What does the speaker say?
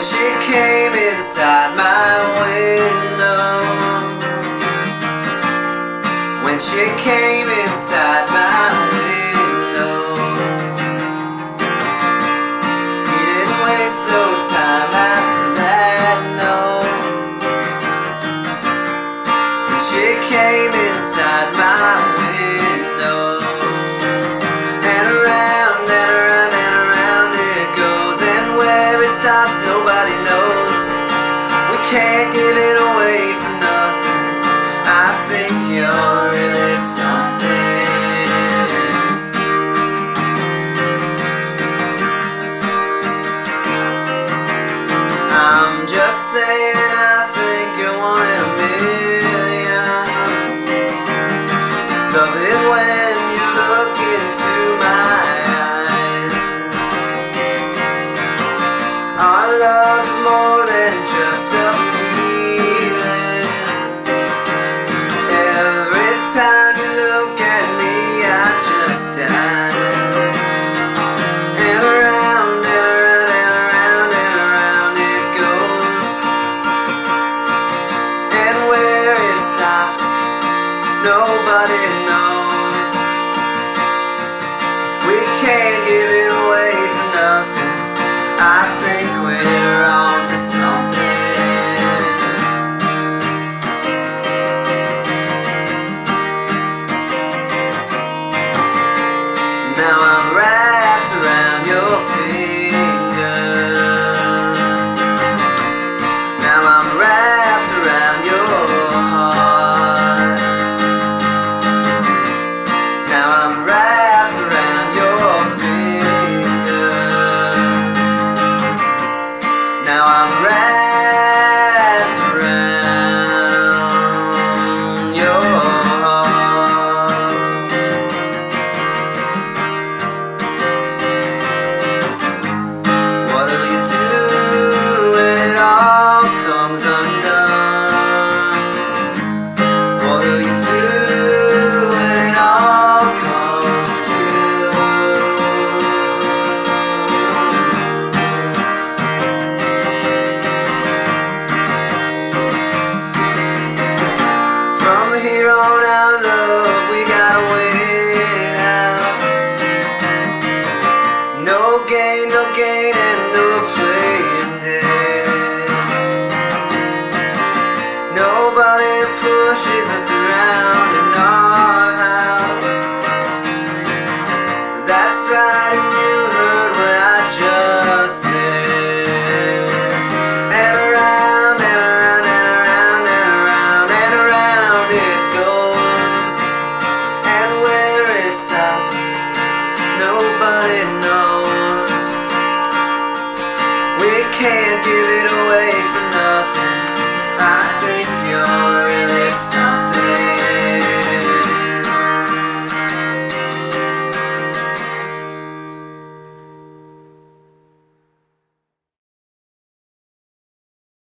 when she came inside my window. When she came inside my window, he didn't waste no time after that. No, when she came inside my nobody knows. We can't give it